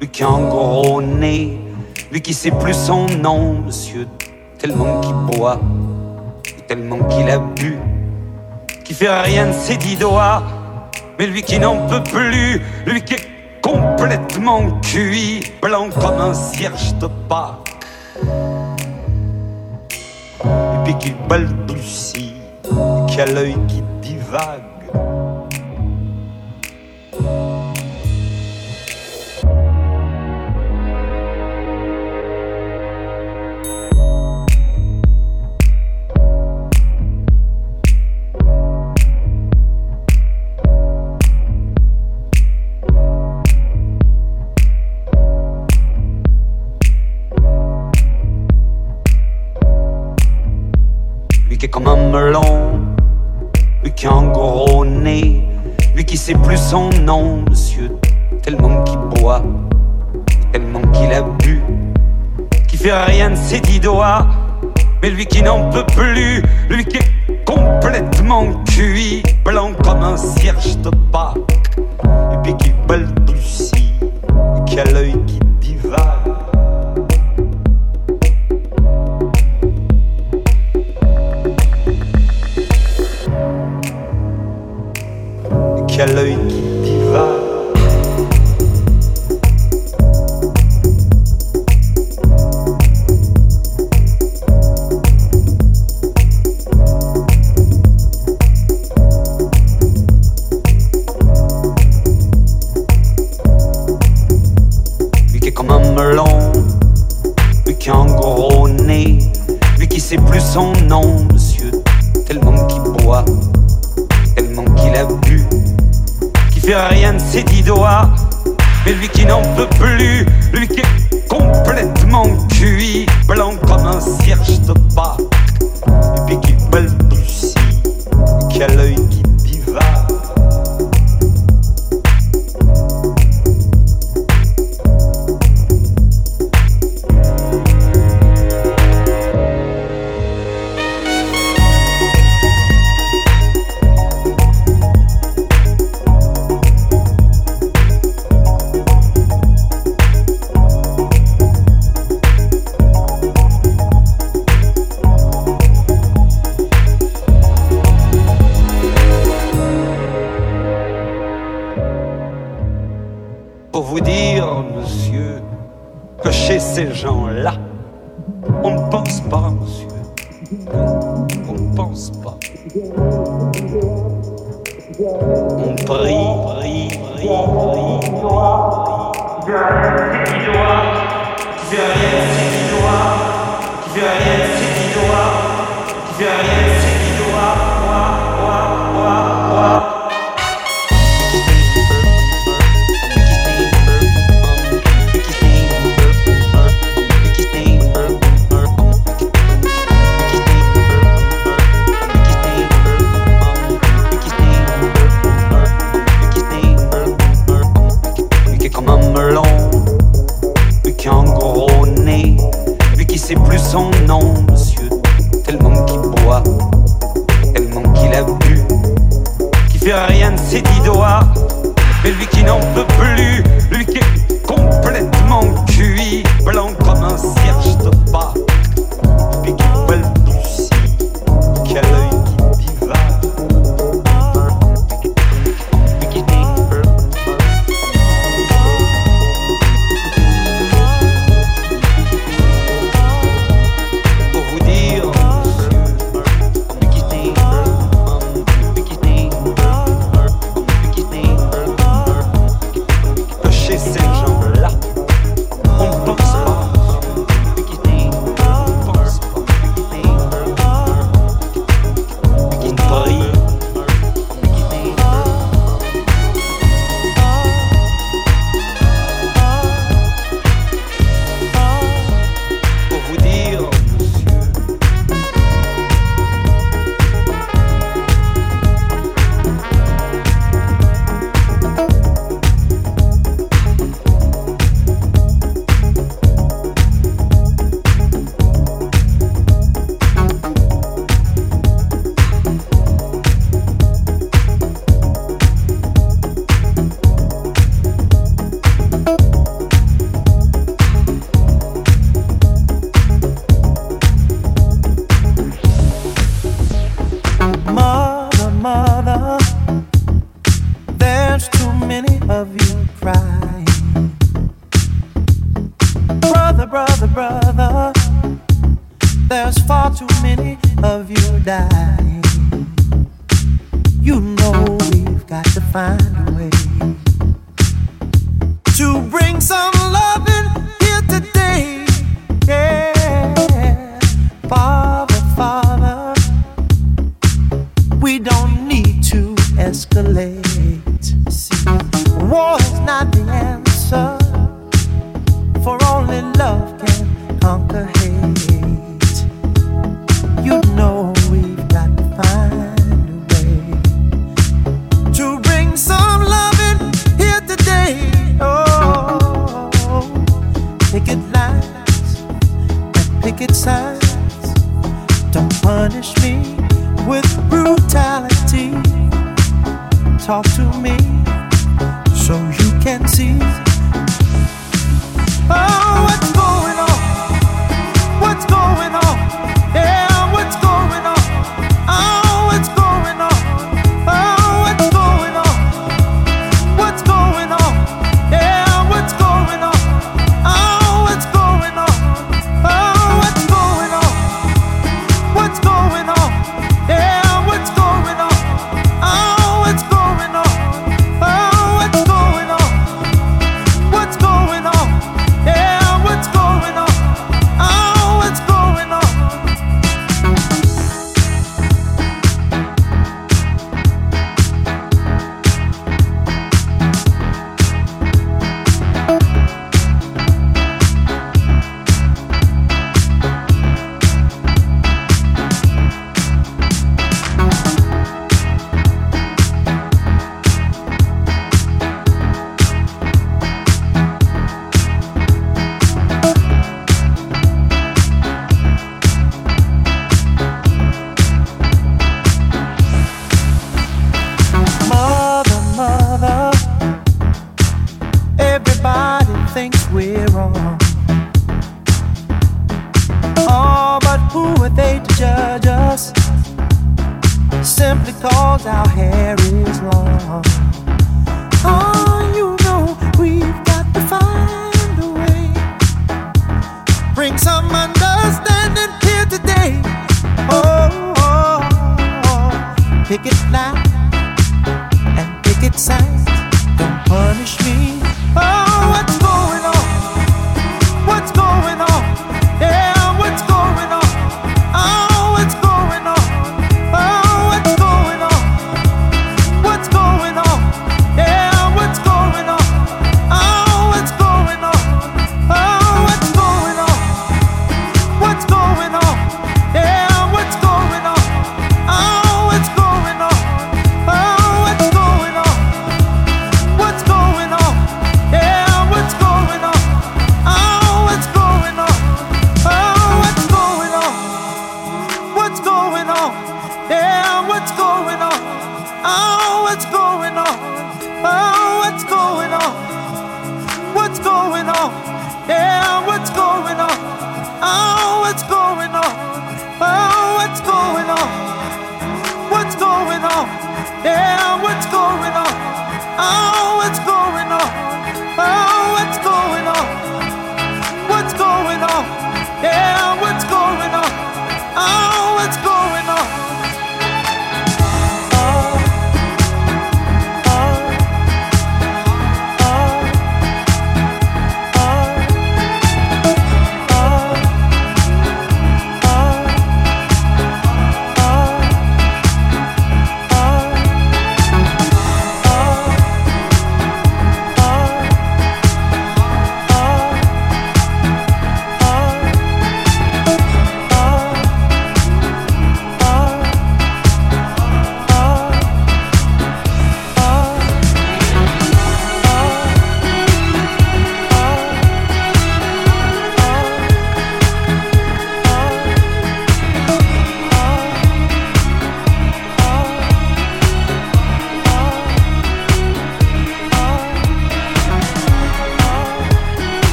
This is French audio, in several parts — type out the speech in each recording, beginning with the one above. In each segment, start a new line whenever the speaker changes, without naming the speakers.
lui qui en gros nez, lui qui sait plus son nom, monsieur, tellement qu'il boit, tellement qu'il a bu, qui fait rien de ses dix doigts, mais lui qui n'en peut plus, lui qui est complètement cuit, blanc comme un cierge de Pâques. Et puis qui balbutie, qui a l'œil qui divague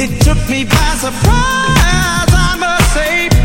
It took me
by surprise, I must say.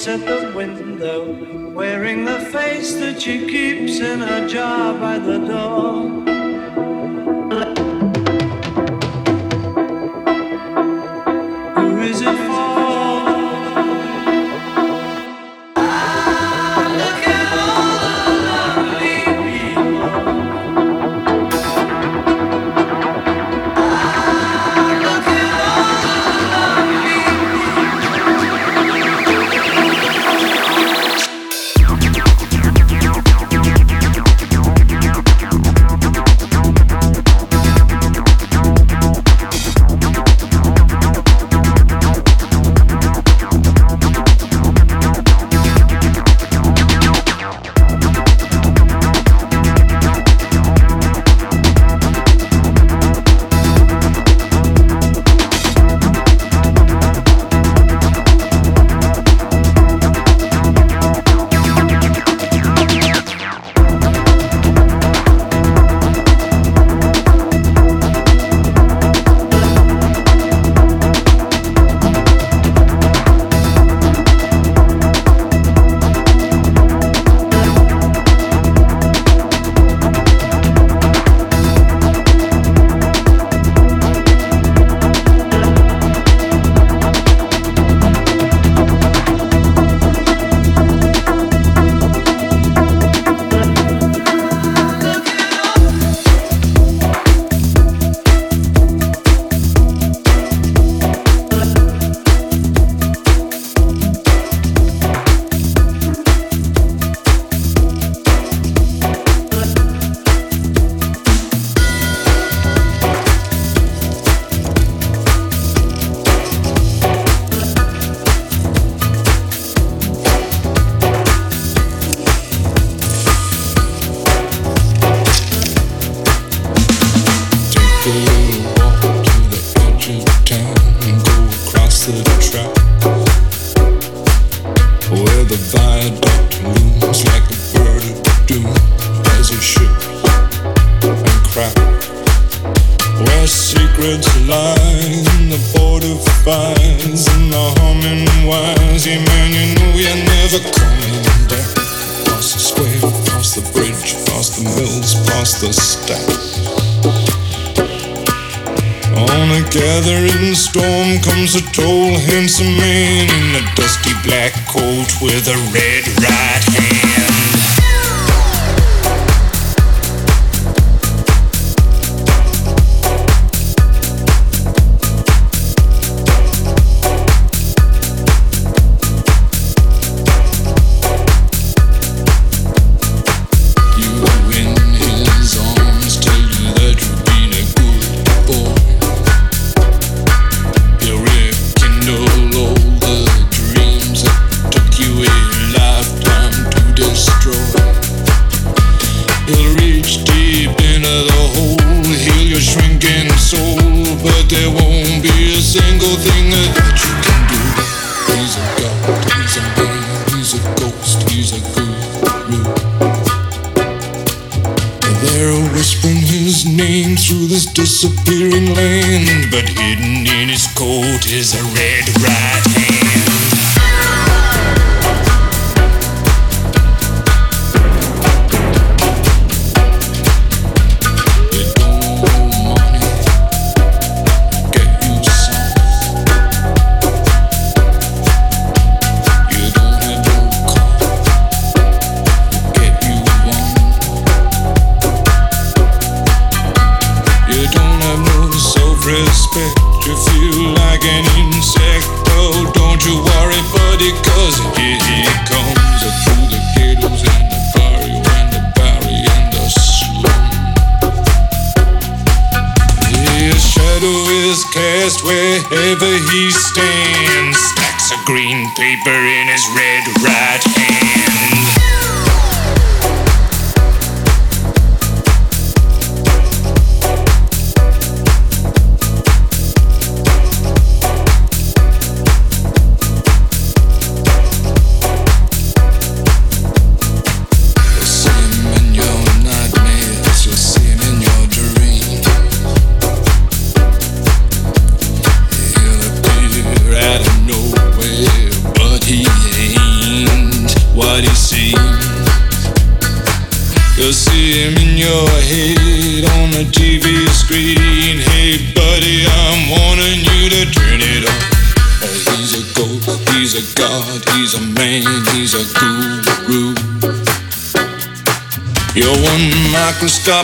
Waits at the window, wearing the face that she keeps in a jar by the door.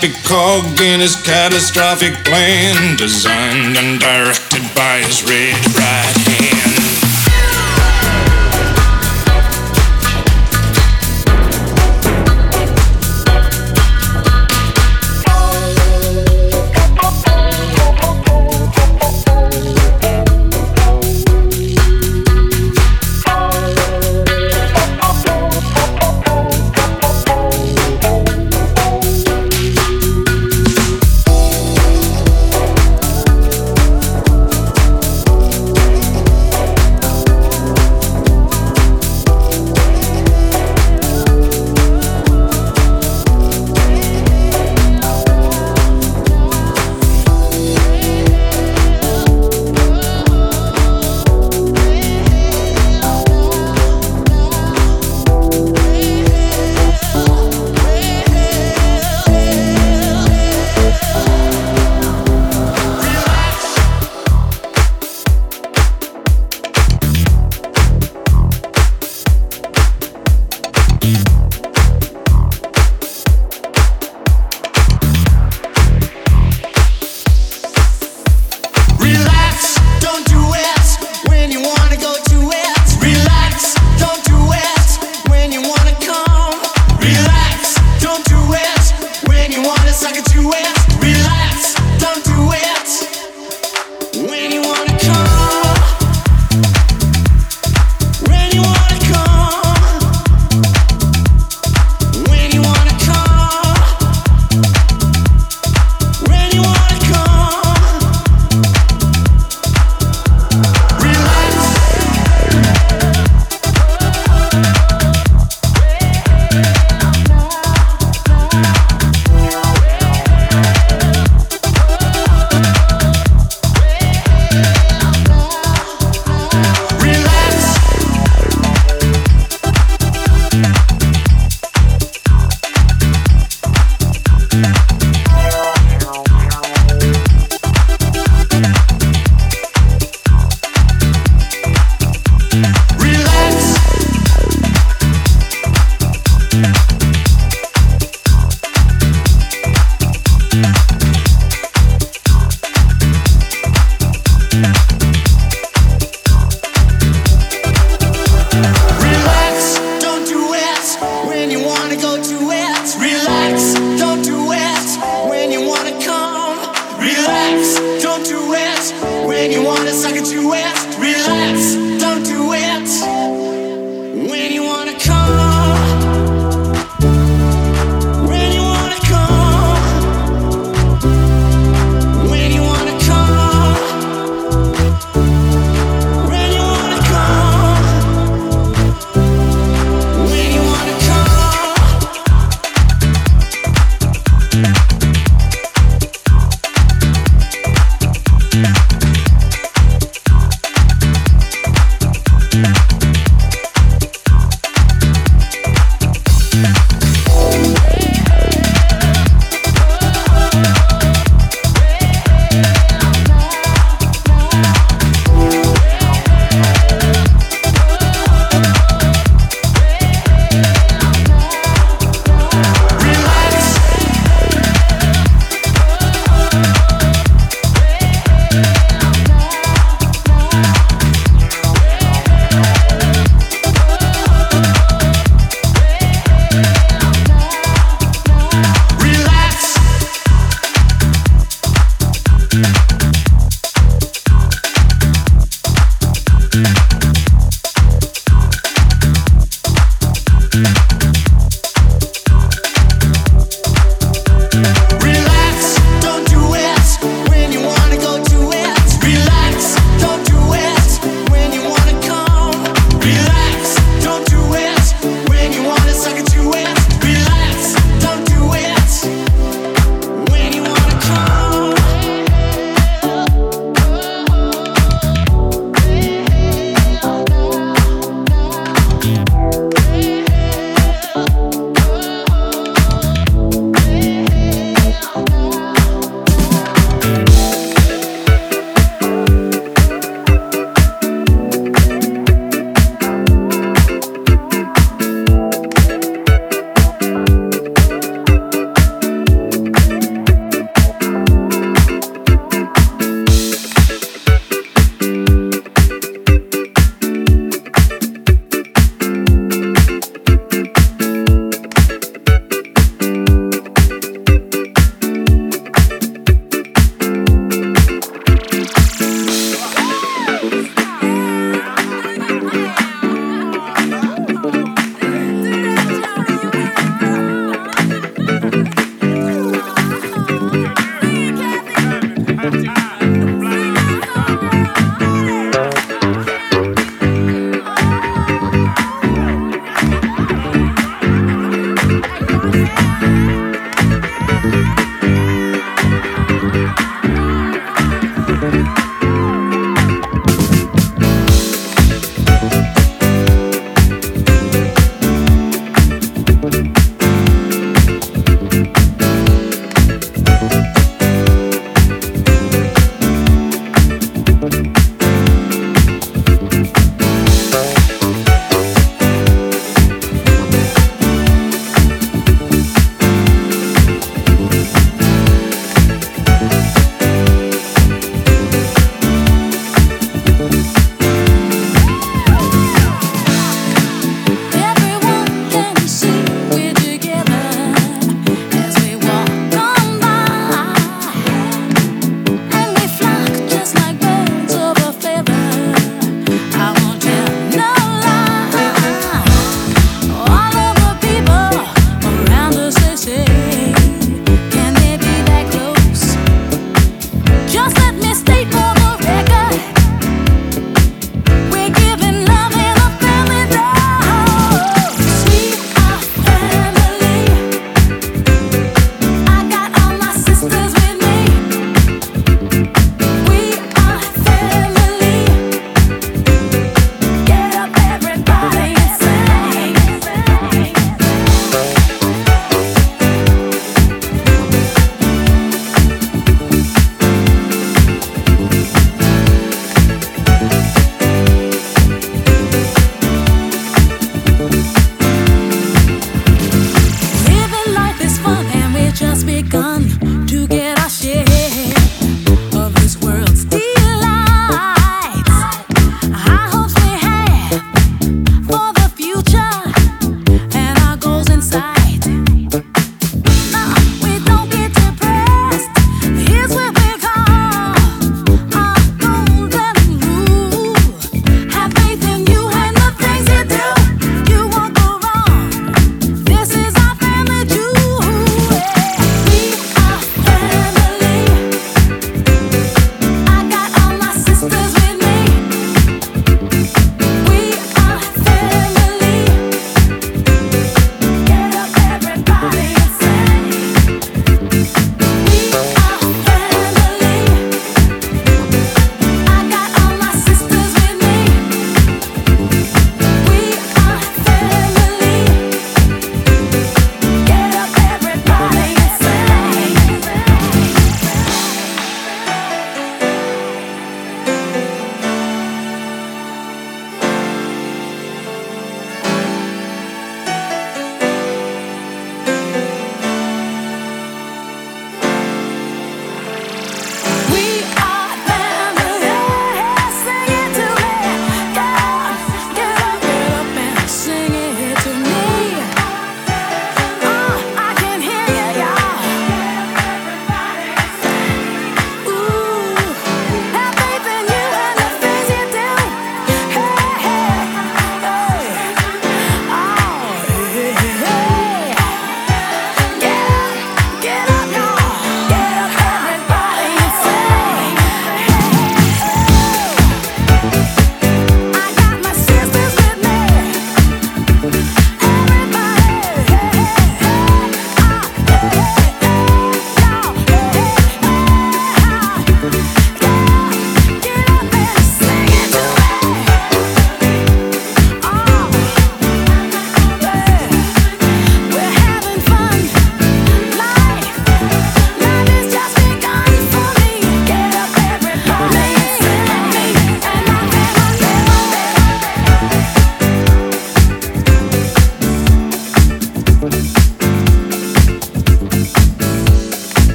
myopic cog in his catastrophic plan, designed and directed by his rage.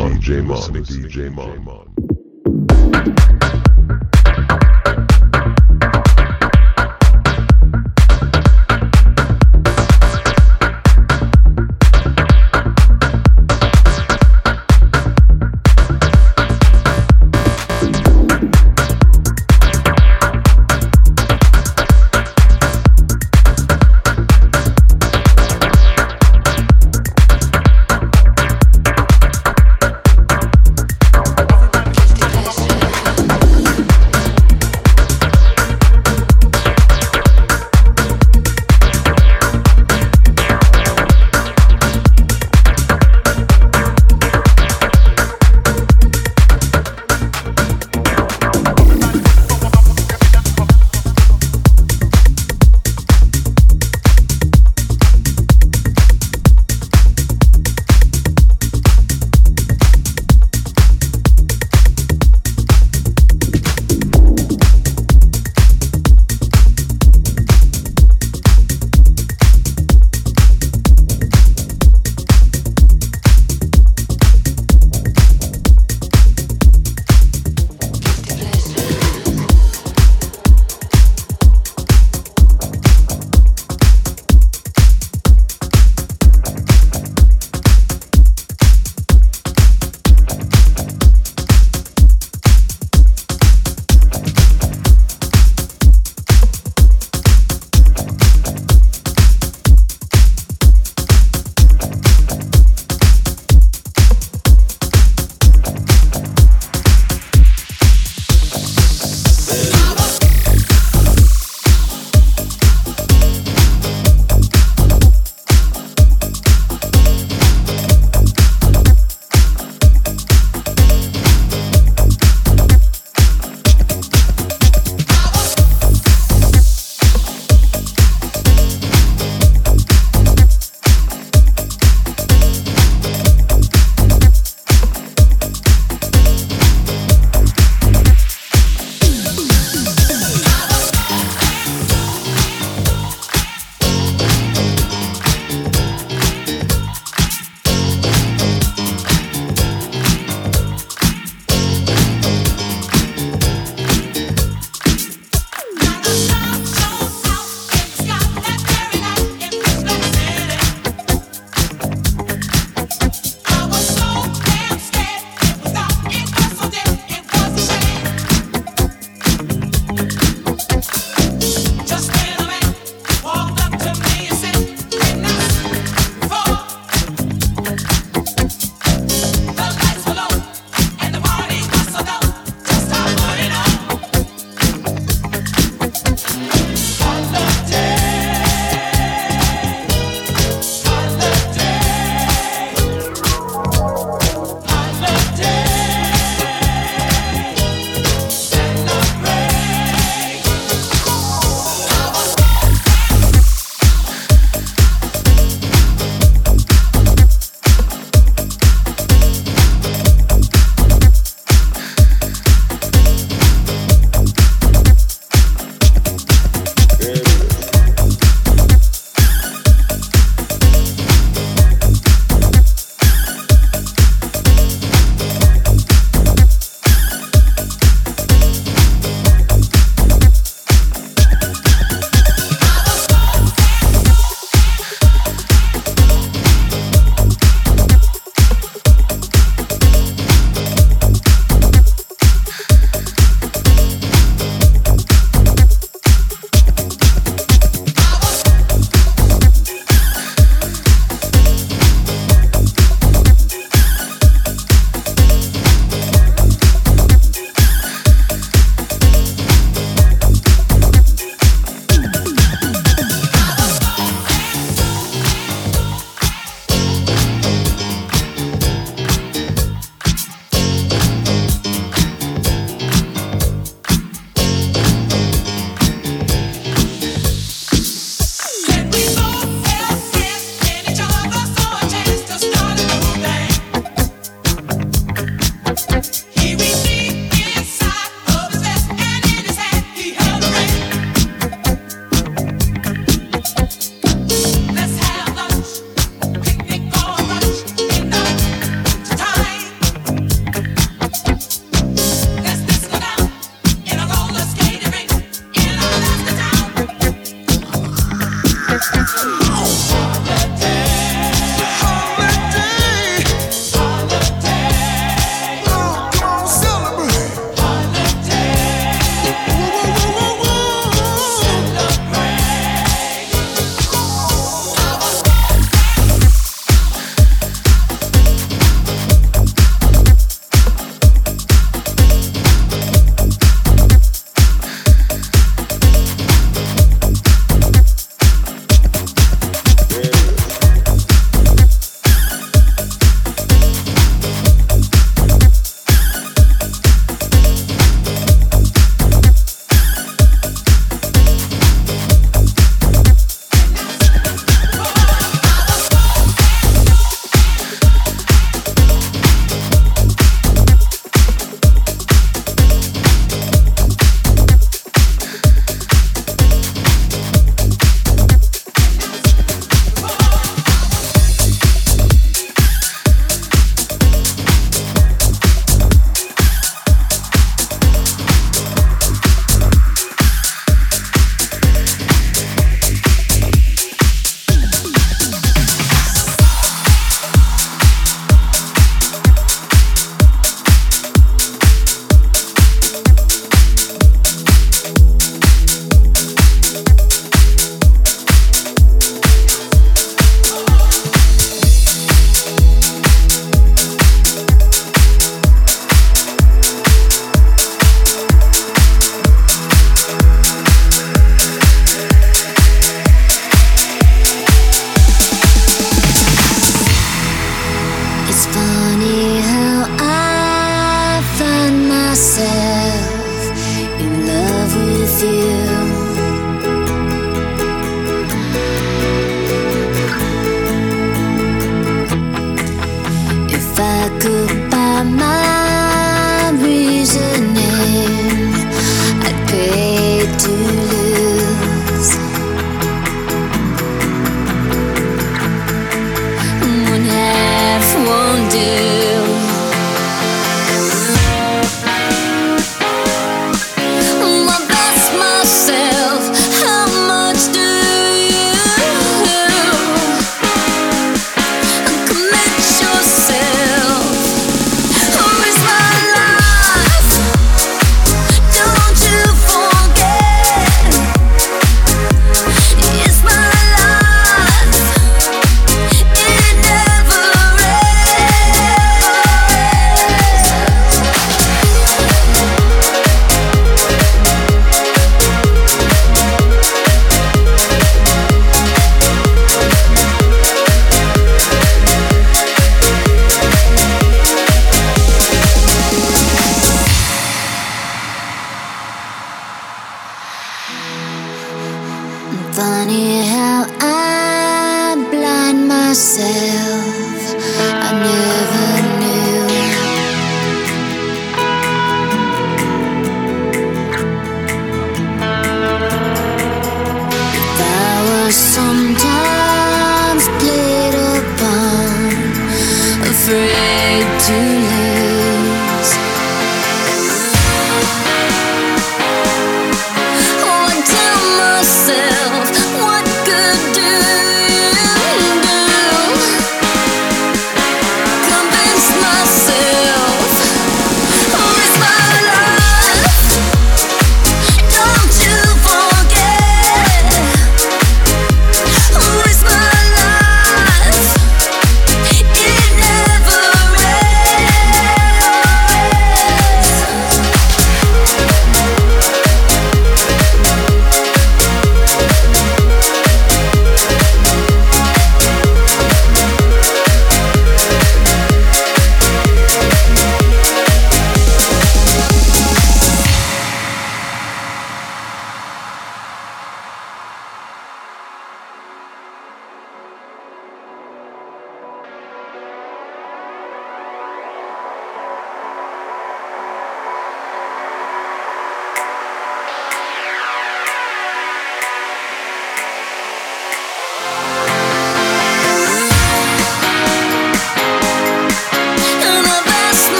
Mon. DJ Mon. DJ Mon.